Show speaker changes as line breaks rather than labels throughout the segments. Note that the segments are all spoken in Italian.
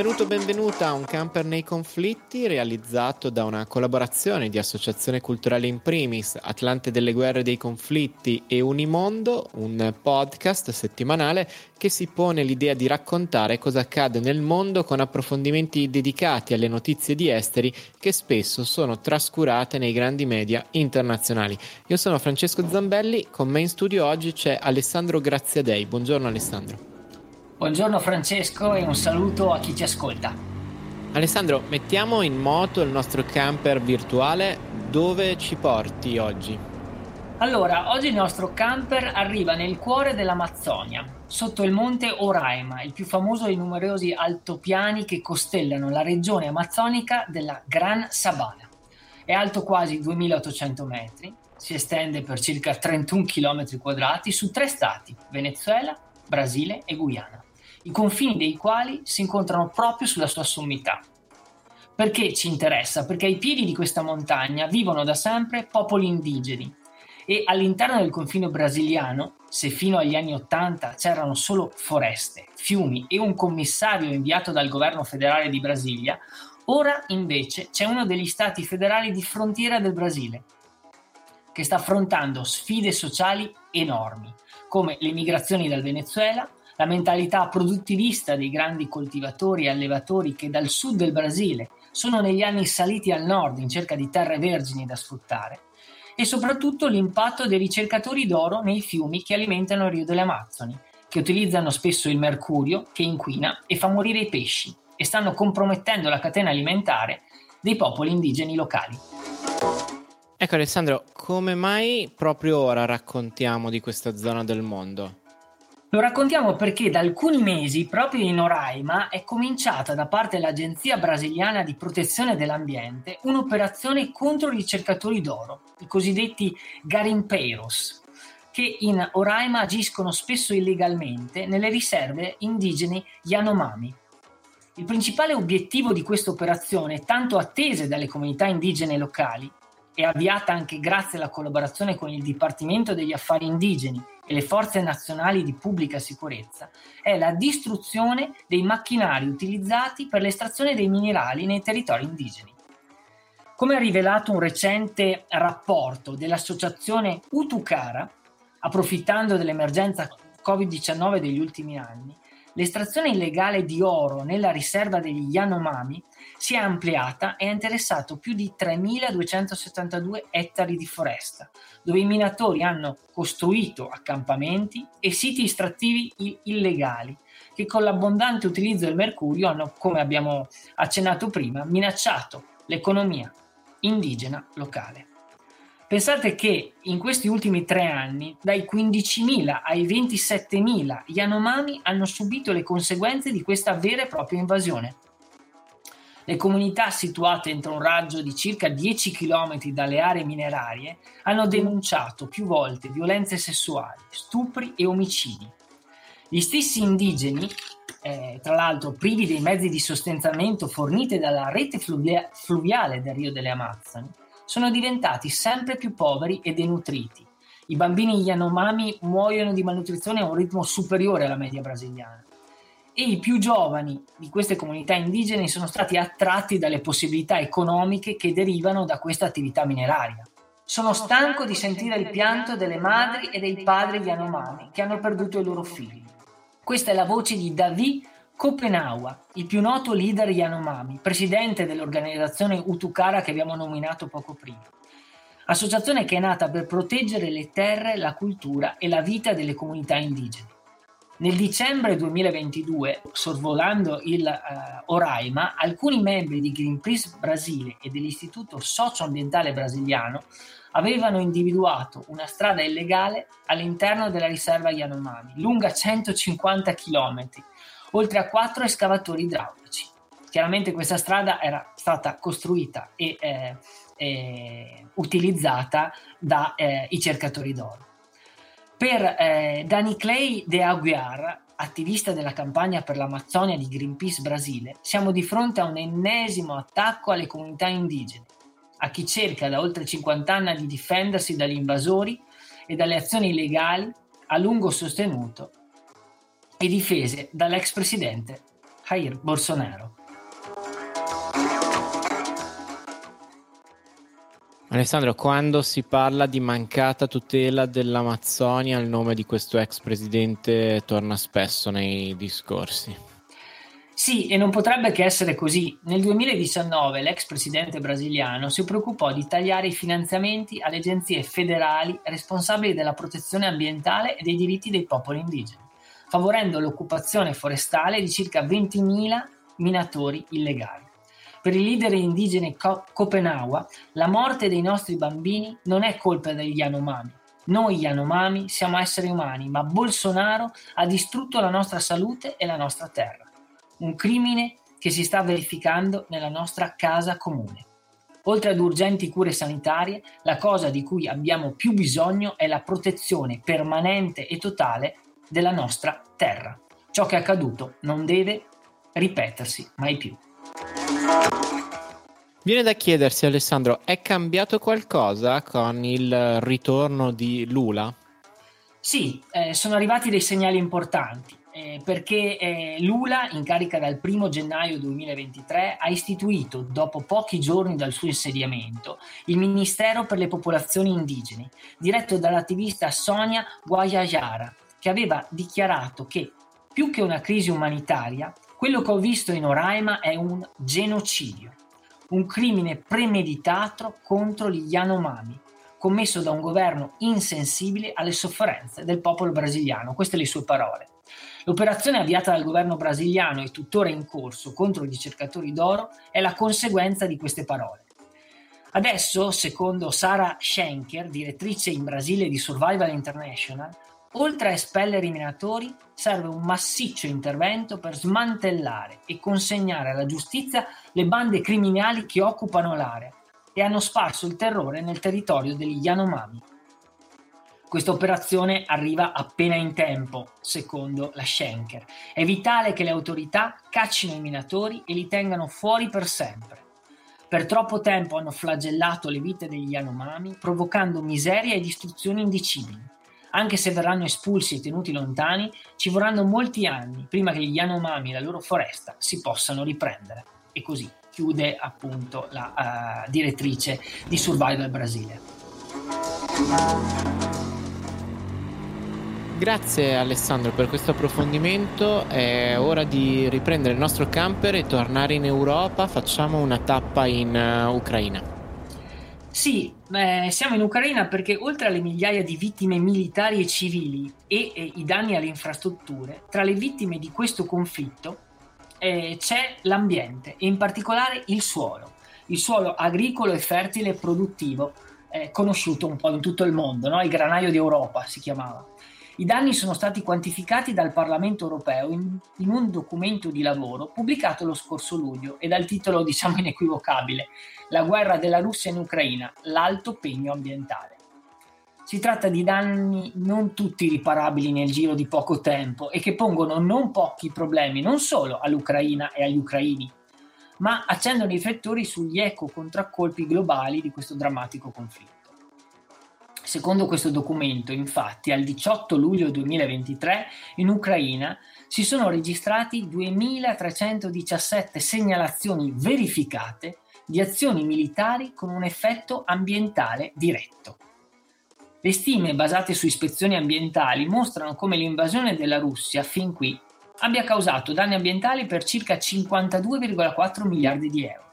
Benvenuto, benvenuta a Un camper nei conflitti realizzato da una collaborazione di Associazione Culturale in Primis, Atlante delle Guerre dei Conflitti e Unimondo, un podcast settimanale che si pone l'idea di raccontare cosa accade nel mondo con approfondimenti dedicati alle notizie di esteri che spesso sono trascurate nei grandi media internazionali. Io sono Francesco Zambelli, con me in studio oggi c'è Alessandro Graziadei. Buongiorno Alessandro.
Buongiorno Francesco e un saluto a chi ci ascolta.
Alessandro, mettiamo in moto il nostro camper virtuale. Dove ci porti oggi?
Allora, oggi il nostro camper arriva nel cuore dell'Amazzonia, sotto il monte Oraima, il più famoso dei numerosi altopiani che costellano la regione amazzonica della Gran Sabana. È alto quasi 2800 metri, si estende per circa 31 km quadrati su tre stati, Venezuela, Brasile e Guyana i confini dei quali si incontrano proprio sulla sua sommità. Perché ci interessa? Perché ai piedi di questa montagna vivono da sempre popoli indigeni e all'interno del confine brasiliano, se fino agli anni Ottanta c'erano solo foreste, fiumi e un commissario inviato dal governo federale di Brasilia, ora invece c'è uno degli stati federali di frontiera del Brasile che sta affrontando sfide sociali enormi, come le migrazioni dal Venezuela, la mentalità produttivista dei grandi coltivatori e allevatori che dal sud del Brasile sono negli anni saliti al nord in cerca di terre vergini da sfruttare e soprattutto l'impatto dei ricercatori d'oro nei fiumi che alimentano il Rio delle Amazzoni, che utilizzano spesso il mercurio che inquina e fa morire i pesci e stanno compromettendo la catena alimentare dei popoli indigeni locali.
Ecco Alessandro, come mai proprio ora raccontiamo di questa zona del mondo?
Lo raccontiamo perché da alcuni mesi, proprio in Oraima, è cominciata da parte dell'Agenzia brasiliana di protezione dell'ambiente un'operazione contro i ricercatori d'oro, i cosiddetti garimpeiros, che in Oraima agiscono spesso illegalmente nelle riserve indigene Yanomami. Il principale obiettivo di questa operazione, tanto attesa dalle comunità indigene locali, e avviata anche grazie alla collaborazione con il Dipartimento degli Affari Indigeni e le forze nazionali di pubblica sicurezza, è la distruzione dei macchinari utilizzati per l'estrazione dei minerali nei territori indigeni. Come ha rivelato un recente rapporto dell'associazione Utucara, approfittando dell'emergenza Covid-19 degli ultimi anni, L'estrazione illegale di oro nella riserva degli Yanomami si è ampliata e ha interessato più di 3.272 ettari di foresta, dove i minatori hanno costruito accampamenti e siti estrattivi illegali che con l'abbondante utilizzo del mercurio hanno, come abbiamo accennato prima, minacciato l'economia indigena locale. Pensate che in questi ultimi tre anni, dai 15.000 ai 27.000 Yanomami hanno subito le conseguenze di questa vera e propria invasione. Le comunità situate entro un raggio di circa 10 km dalle aree minerarie hanno denunciato più volte violenze sessuali, stupri e omicidi. Gli stessi indigeni, eh, tra l'altro privi dei mezzi di sostentamento forniti dalla rete fluvia- fluviale del Rio delle Amazzoni, sono diventati sempre più poveri e denutriti. I bambini Yanomami muoiono di malnutrizione a un ritmo superiore alla media brasiliana e i più giovani di queste comunità indigene sono stati attratti dalle possibilità economiche che derivano da questa attività mineraria. Sono stanco di sentire il pianto delle madri e dei padri Yanomami che hanno perduto i loro figli. Questa è la voce di David Kopenawa, il più noto leader Yanomami, presidente dell'organizzazione Utukara che abbiamo nominato poco prima. Associazione che è nata per proteggere le terre, la cultura e la vita delle comunità indigene. Nel dicembre 2022, sorvolando il uh, Oraima, alcuni membri di Greenpeace Brasile e dell'Istituto Socioambientale Brasiliano avevano individuato una strada illegale all'interno della riserva Yanomami, lunga 150 km, oltre a quattro escavatori idraulici. Chiaramente questa strada era stata costruita e eh, eh, utilizzata dai eh, cercatori d'oro. Per eh, Dani Clay de Aguiar, attivista della campagna per l'Amazzonia di Greenpeace Brasile, siamo di fronte a un ennesimo attacco alle comunità indigene, a chi cerca da oltre 50 anni di difendersi dagli invasori e dalle azioni illegali a lungo sostenute e difese dall'ex presidente Jair Bolsonaro.
Alessandro, quando si parla di mancata tutela dell'Amazzonia, il nome di questo ex presidente torna spesso nei discorsi.
Sì, e non potrebbe che essere così. Nel 2019 l'ex presidente brasiliano si preoccupò di tagliare i finanziamenti alle agenzie federali responsabili della protezione ambientale e dei diritti dei popoli indigeni, favorendo l'occupazione forestale di circa 20.000 minatori illegali. Per il leader indigene Copenagua, la morte dei nostri bambini non è colpa degli Yanomami. Noi Yanomami siamo esseri umani, ma Bolsonaro ha distrutto la nostra salute e la nostra terra. Un crimine che si sta verificando nella nostra casa comune. Oltre ad urgenti cure sanitarie, la cosa di cui abbiamo più bisogno è la protezione permanente e totale della nostra terra. Ciò che è accaduto non deve ripetersi mai più.
Viene da chiedersi, Alessandro, è cambiato qualcosa con il ritorno di Lula?
Sì, eh, sono arrivati dei segnali importanti. Eh, perché eh, Lula, in carica dal 1 gennaio 2023, ha istituito, dopo pochi giorni dal suo insediamento, il Ministero per le popolazioni indigene, diretto dall'attivista Sonia Guayajara, che aveva dichiarato che, più che una crisi umanitaria, quello che ho visto in Oraima è un genocidio, un crimine premeditato contro gli Yanomami, commesso da un governo insensibile alle sofferenze del popolo brasiliano. Queste le sue parole. L'operazione avviata dal governo brasiliano e tuttora in corso contro i ricercatori d'oro è la conseguenza di queste parole. Adesso, secondo Sara Schenker, direttrice in Brasile di Survival International, Oltre a espellere i minatori, serve un massiccio intervento per smantellare e consegnare alla giustizia le bande criminali che occupano l'area e hanno sparso il terrore nel territorio degli Yanomami. Questa operazione arriva appena in tempo, secondo la Schenker. È vitale che le autorità caccino i minatori e li tengano fuori per sempre. Per troppo tempo hanno flagellato le vite degli Yanomami, provocando miseria e distruzioni indicibili anche se verranno espulsi e tenuti lontani, ci vorranno molti anni prima che gli Yanomami e la loro foresta si possano riprendere. E così chiude appunto la uh, direttrice di Survival Brasile.
Grazie Alessandro per questo approfondimento, è ora di riprendere il nostro camper e tornare in Europa, facciamo una tappa in uh, Ucraina.
Sì, eh, siamo in Ucraina perché oltre alle migliaia di vittime militari e civili e, e i danni alle infrastrutture, tra le vittime di questo conflitto eh, c'è l'ambiente e in particolare il suolo, il suolo agricolo e fertile e produttivo, eh, conosciuto un po' in tutto il mondo, no? il granaio d'Europa si chiamava. I danni sono stati quantificati dal Parlamento europeo in, in, un documento di lavoro pubblicato lo scorso luglio e dal titolo diciamo inequivocabile La guerra della Russia in Ucraina, l'alto pegno ambientale. Si tratta di danni non tutti riparabili nel giro di poco tempo e che pongono non pochi problemi non solo all'Ucraina e agli ucraini, ma accendono i riflettori sugli eco contraccolpi globali di questo drammatico conflitto. Secondo questo documento, infatti, al 18 luglio 2023 in Ucraina si sono registrati 2.317 segnalazioni verificate di azioni militari con un effetto ambientale diretto. Le stime basate su ispezioni ambientali mostrano come l'invasione della Russia fin qui abbia causato danni ambientali per circa 52,4 miliardi di euro,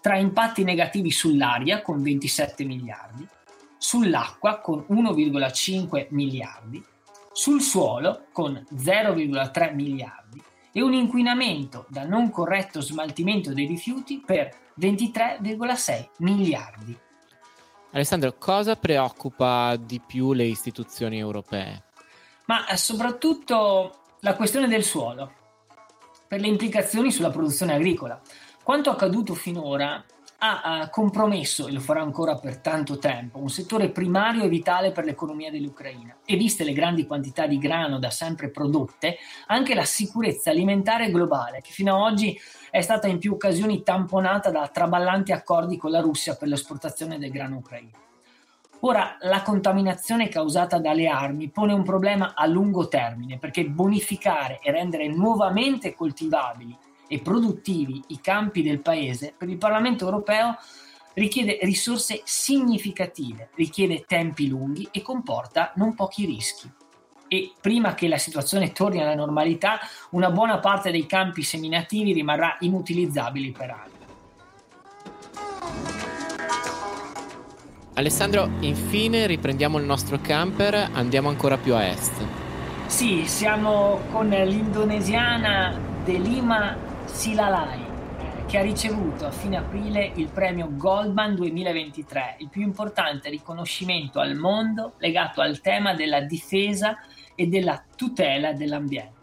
tra impatti negativi sull'aria con 27 miliardi, sull'acqua con 1,5 miliardi, sul suolo con 0,3 miliardi e un inquinamento da non corretto smaltimento dei rifiuti per 23,6 miliardi.
Alessandro, cosa preoccupa di più le istituzioni europee?
Ma eh, soprattutto la questione del suolo, per le implicazioni sulla produzione agricola. Quanto accaduto finora ha compromesso, e lo farà ancora per tanto tempo, un settore primario e vitale per l'economia dell'Ucraina. E viste le grandi quantità di grano da sempre prodotte, anche la sicurezza alimentare globale, che fino ad oggi è stata in più occasioni tamponata da traballanti accordi con la Russia per l'esportazione del grano ucraino. Ora, la contaminazione causata dalle armi pone un problema a lungo termine perché bonificare e rendere nuovamente coltivabili e produttivi i campi del paese per il Parlamento europeo richiede risorse significative, richiede tempi lunghi e comporta non pochi rischi. E prima che la situazione torni alla normalità, una buona parte dei campi seminativi rimarrà inutilizzabili per anni.
Alessandro, infine riprendiamo il nostro camper, andiamo ancora più a est.
Sì, siamo con l'indonesiana Silalai, che ha ricevuto a fine aprile il premio Goldman 2023, il più importante riconoscimento al mondo legato al tema della difesa e della tutela dell'ambiente.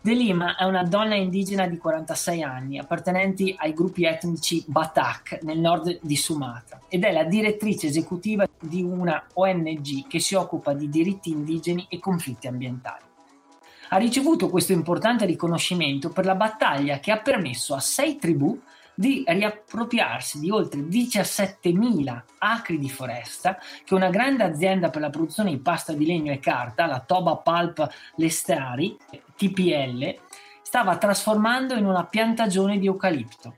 De Lima è una donna indigena di 46 anni, appartenenti ai gruppi etnici Batak nel nord di Sumatra ed è la direttrice esecutiva di una ONG che si occupa di diritti indigeni e conflitti ambientali. Ha ricevuto questo importante riconoscimento per la battaglia che ha permesso a sei tribù di riappropriarsi di oltre 17.000 acri di foresta che una grande azienda per la produzione di pasta di legno e carta, la Toba Pulp Lestari, TPL, stava trasformando in una piantagione di eucalipto.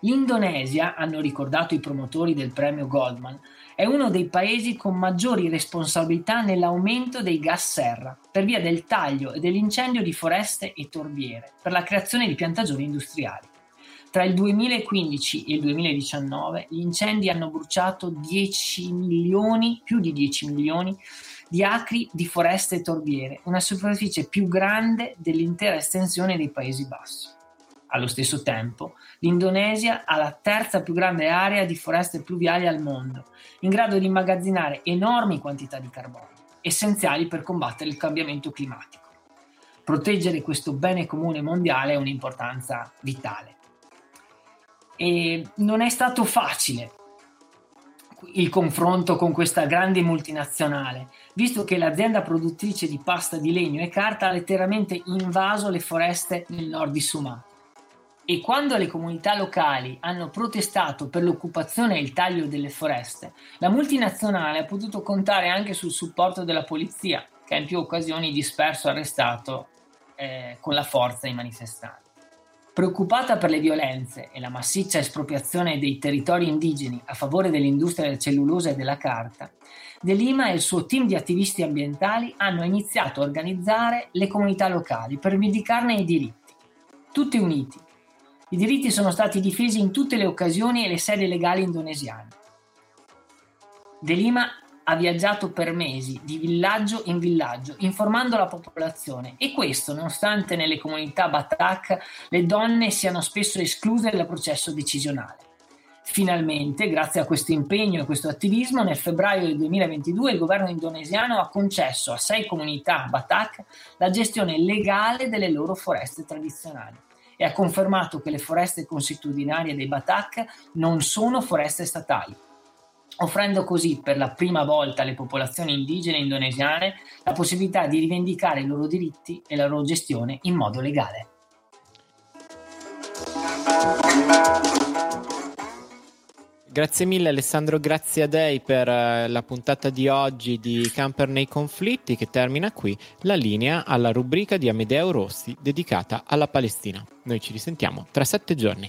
L'Indonesia, hanno ricordato i promotori del premio Goldman, è uno dei paesi con maggiori responsabilità nell'aumento dei gas serra per via del taglio e dell'incendio di foreste e torbiere per la creazione di piantagioni industriali. Tra il 2015 e il 2019 gli incendi hanno bruciato 10 milioni, più di 10 milioni di acri di foreste e torbiere, una superficie più grande dell'intera estensione dei Paesi Bassi. Allo stesso tempo, l'Indonesia ha la terza più grande area di foreste pluviali al mondo, in grado di immagazzinare enormi quantità di carbonio, essenziali per combattere il cambiamento climatico. Proteggere questo bene comune mondiale è un'importanza vitale. E non è stato facile il confronto con questa grande multinazionale, visto che l'azienda produttrice di pasta di legno e carta ha letteralmente invaso le foreste nel nord di Sumatra. E quando le comunità locali hanno protestato per l'occupazione e il taglio delle foreste, la multinazionale ha potuto contare anche sul supporto della polizia, che ha in più occasioni disperso e arrestato eh, con la forza i manifestanti. Preoccupata per le violenze e la massiccia espropriazione dei territori indigeni a favore dell'industria della cellulosa e della carta, De Lima e il suo team di attivisti ambientali hanno iniziato a organizzare le comunità locali per vendicarne i diritti. Tutti uniti. I diritti sono stati difesi in tutte le occasioni e le sedi legali indonesiane. De Lima ha viaggiato per mesi di villaggio in villaggio informando la popolazione e questo nonostante nelle comunità Batak le donne siano spesso escluse dal processo decisionale. Finalmente, grazie a questo impegno e questo attivismo, nel febbraio del 2022 il governo indonesiano ha concesso a sei comunità Batak la gestione legale delle loro foreste tradizionali e ha confermato che le foreste consuetudinarie dei Batak non sono foreste statali offrendo così per la prima volta alle popolazioni indigene indonesiane la possibilità di rivendicare i loro diritti e la loro gestione in modo legale.
Grazie mille Alessandro, grazie a lei per eh, la puntata di oggi di Camper nei conflitti che termina qui la linea alla rubrica di Amedeo Rossi dedicata alla Palestina. Noi ci risentiamo tra sette giorni.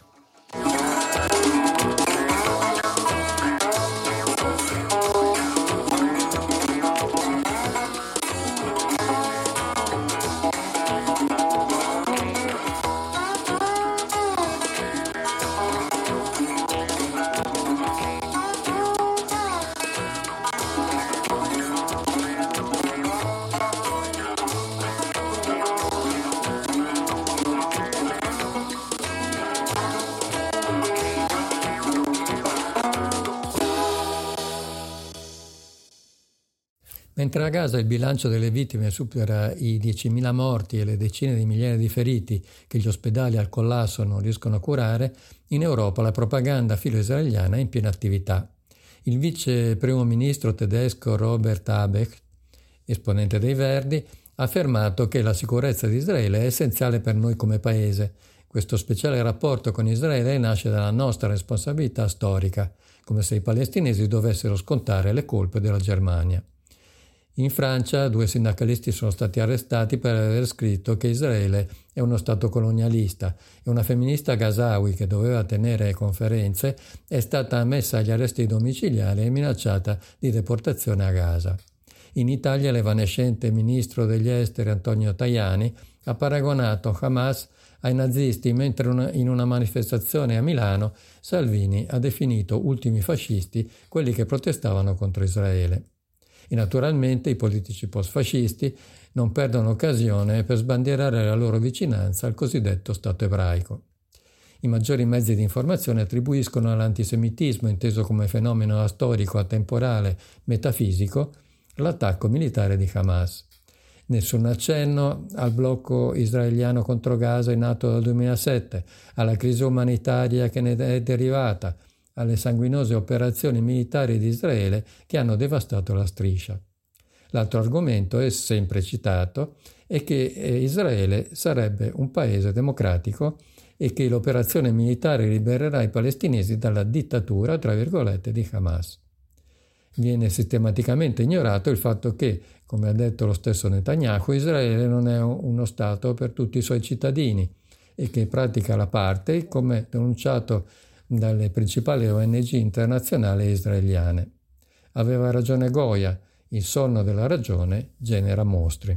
Mentre a Gaza il bilancio delle vittime supera i 10.000 morti e le decine di migliaia di feriti che gli ospedali al collasso non riescono a curare, in Europa la propaganda filo-israeliana è in piena attività. Il vice primo ministro tedesco Robert Habeck, esponente dei Verdi, ha affermato che la sicurezza di Israele è essenziale per noi come paese. Questo speciale rapporto con Israele nasce dalla nostra responsabilità storica, come se i palestinesi dovessero scontare le colpe della Germania. In Francia due sindacalisti sono stati arrestati per aver scritto che Israele è uno Stato colonialista e una femminista gazawi che doveva tenere conferenze è stata messa agli arresti domiciliari e minacciata di deportazione a Gaza. In Italia l'evanescente ministro degli esteri Antonio Tajani ha paragonato Hamas ai nazisti mentre in una manifestazione a Milano Salvini ha definito ultimi fascisti quelli che protestavano contro Israele e naturalmente i politici post-fascisti non perdono occasione per sbandierare la loro vicinanza al cosiddetto Stato ebraico. I maggiori mezzi di informazione attribuiscono all'antisemitismo, inteso come fenomeno storico, atemporale, metafisico, l'attacco militare di Hamas. Nessun accenno al blocco israeliano contro Gaza in atto dal 2007, alla crisi umanitaria che ne è derivata, alle sanguinose operazioni militari di Israele che hanno devastato la striscia. L'altro argomento è sempre citato è che eh, Israele sarebbe un paese democratico e che l'operazione militare libererà i palestinesi dalla dittatura, tra virgolette, di Hamas. Viene sistematicamente ignorato il fatto che, come ha detto lo stesso Netanyahu, Israele non è uno Stato per tutti i suoi cittadini e che pratica la parte, come denunciato dalle principali ONG internazionali israeliane. Aveva ragione Goya, il sonno della ragione genera mostri.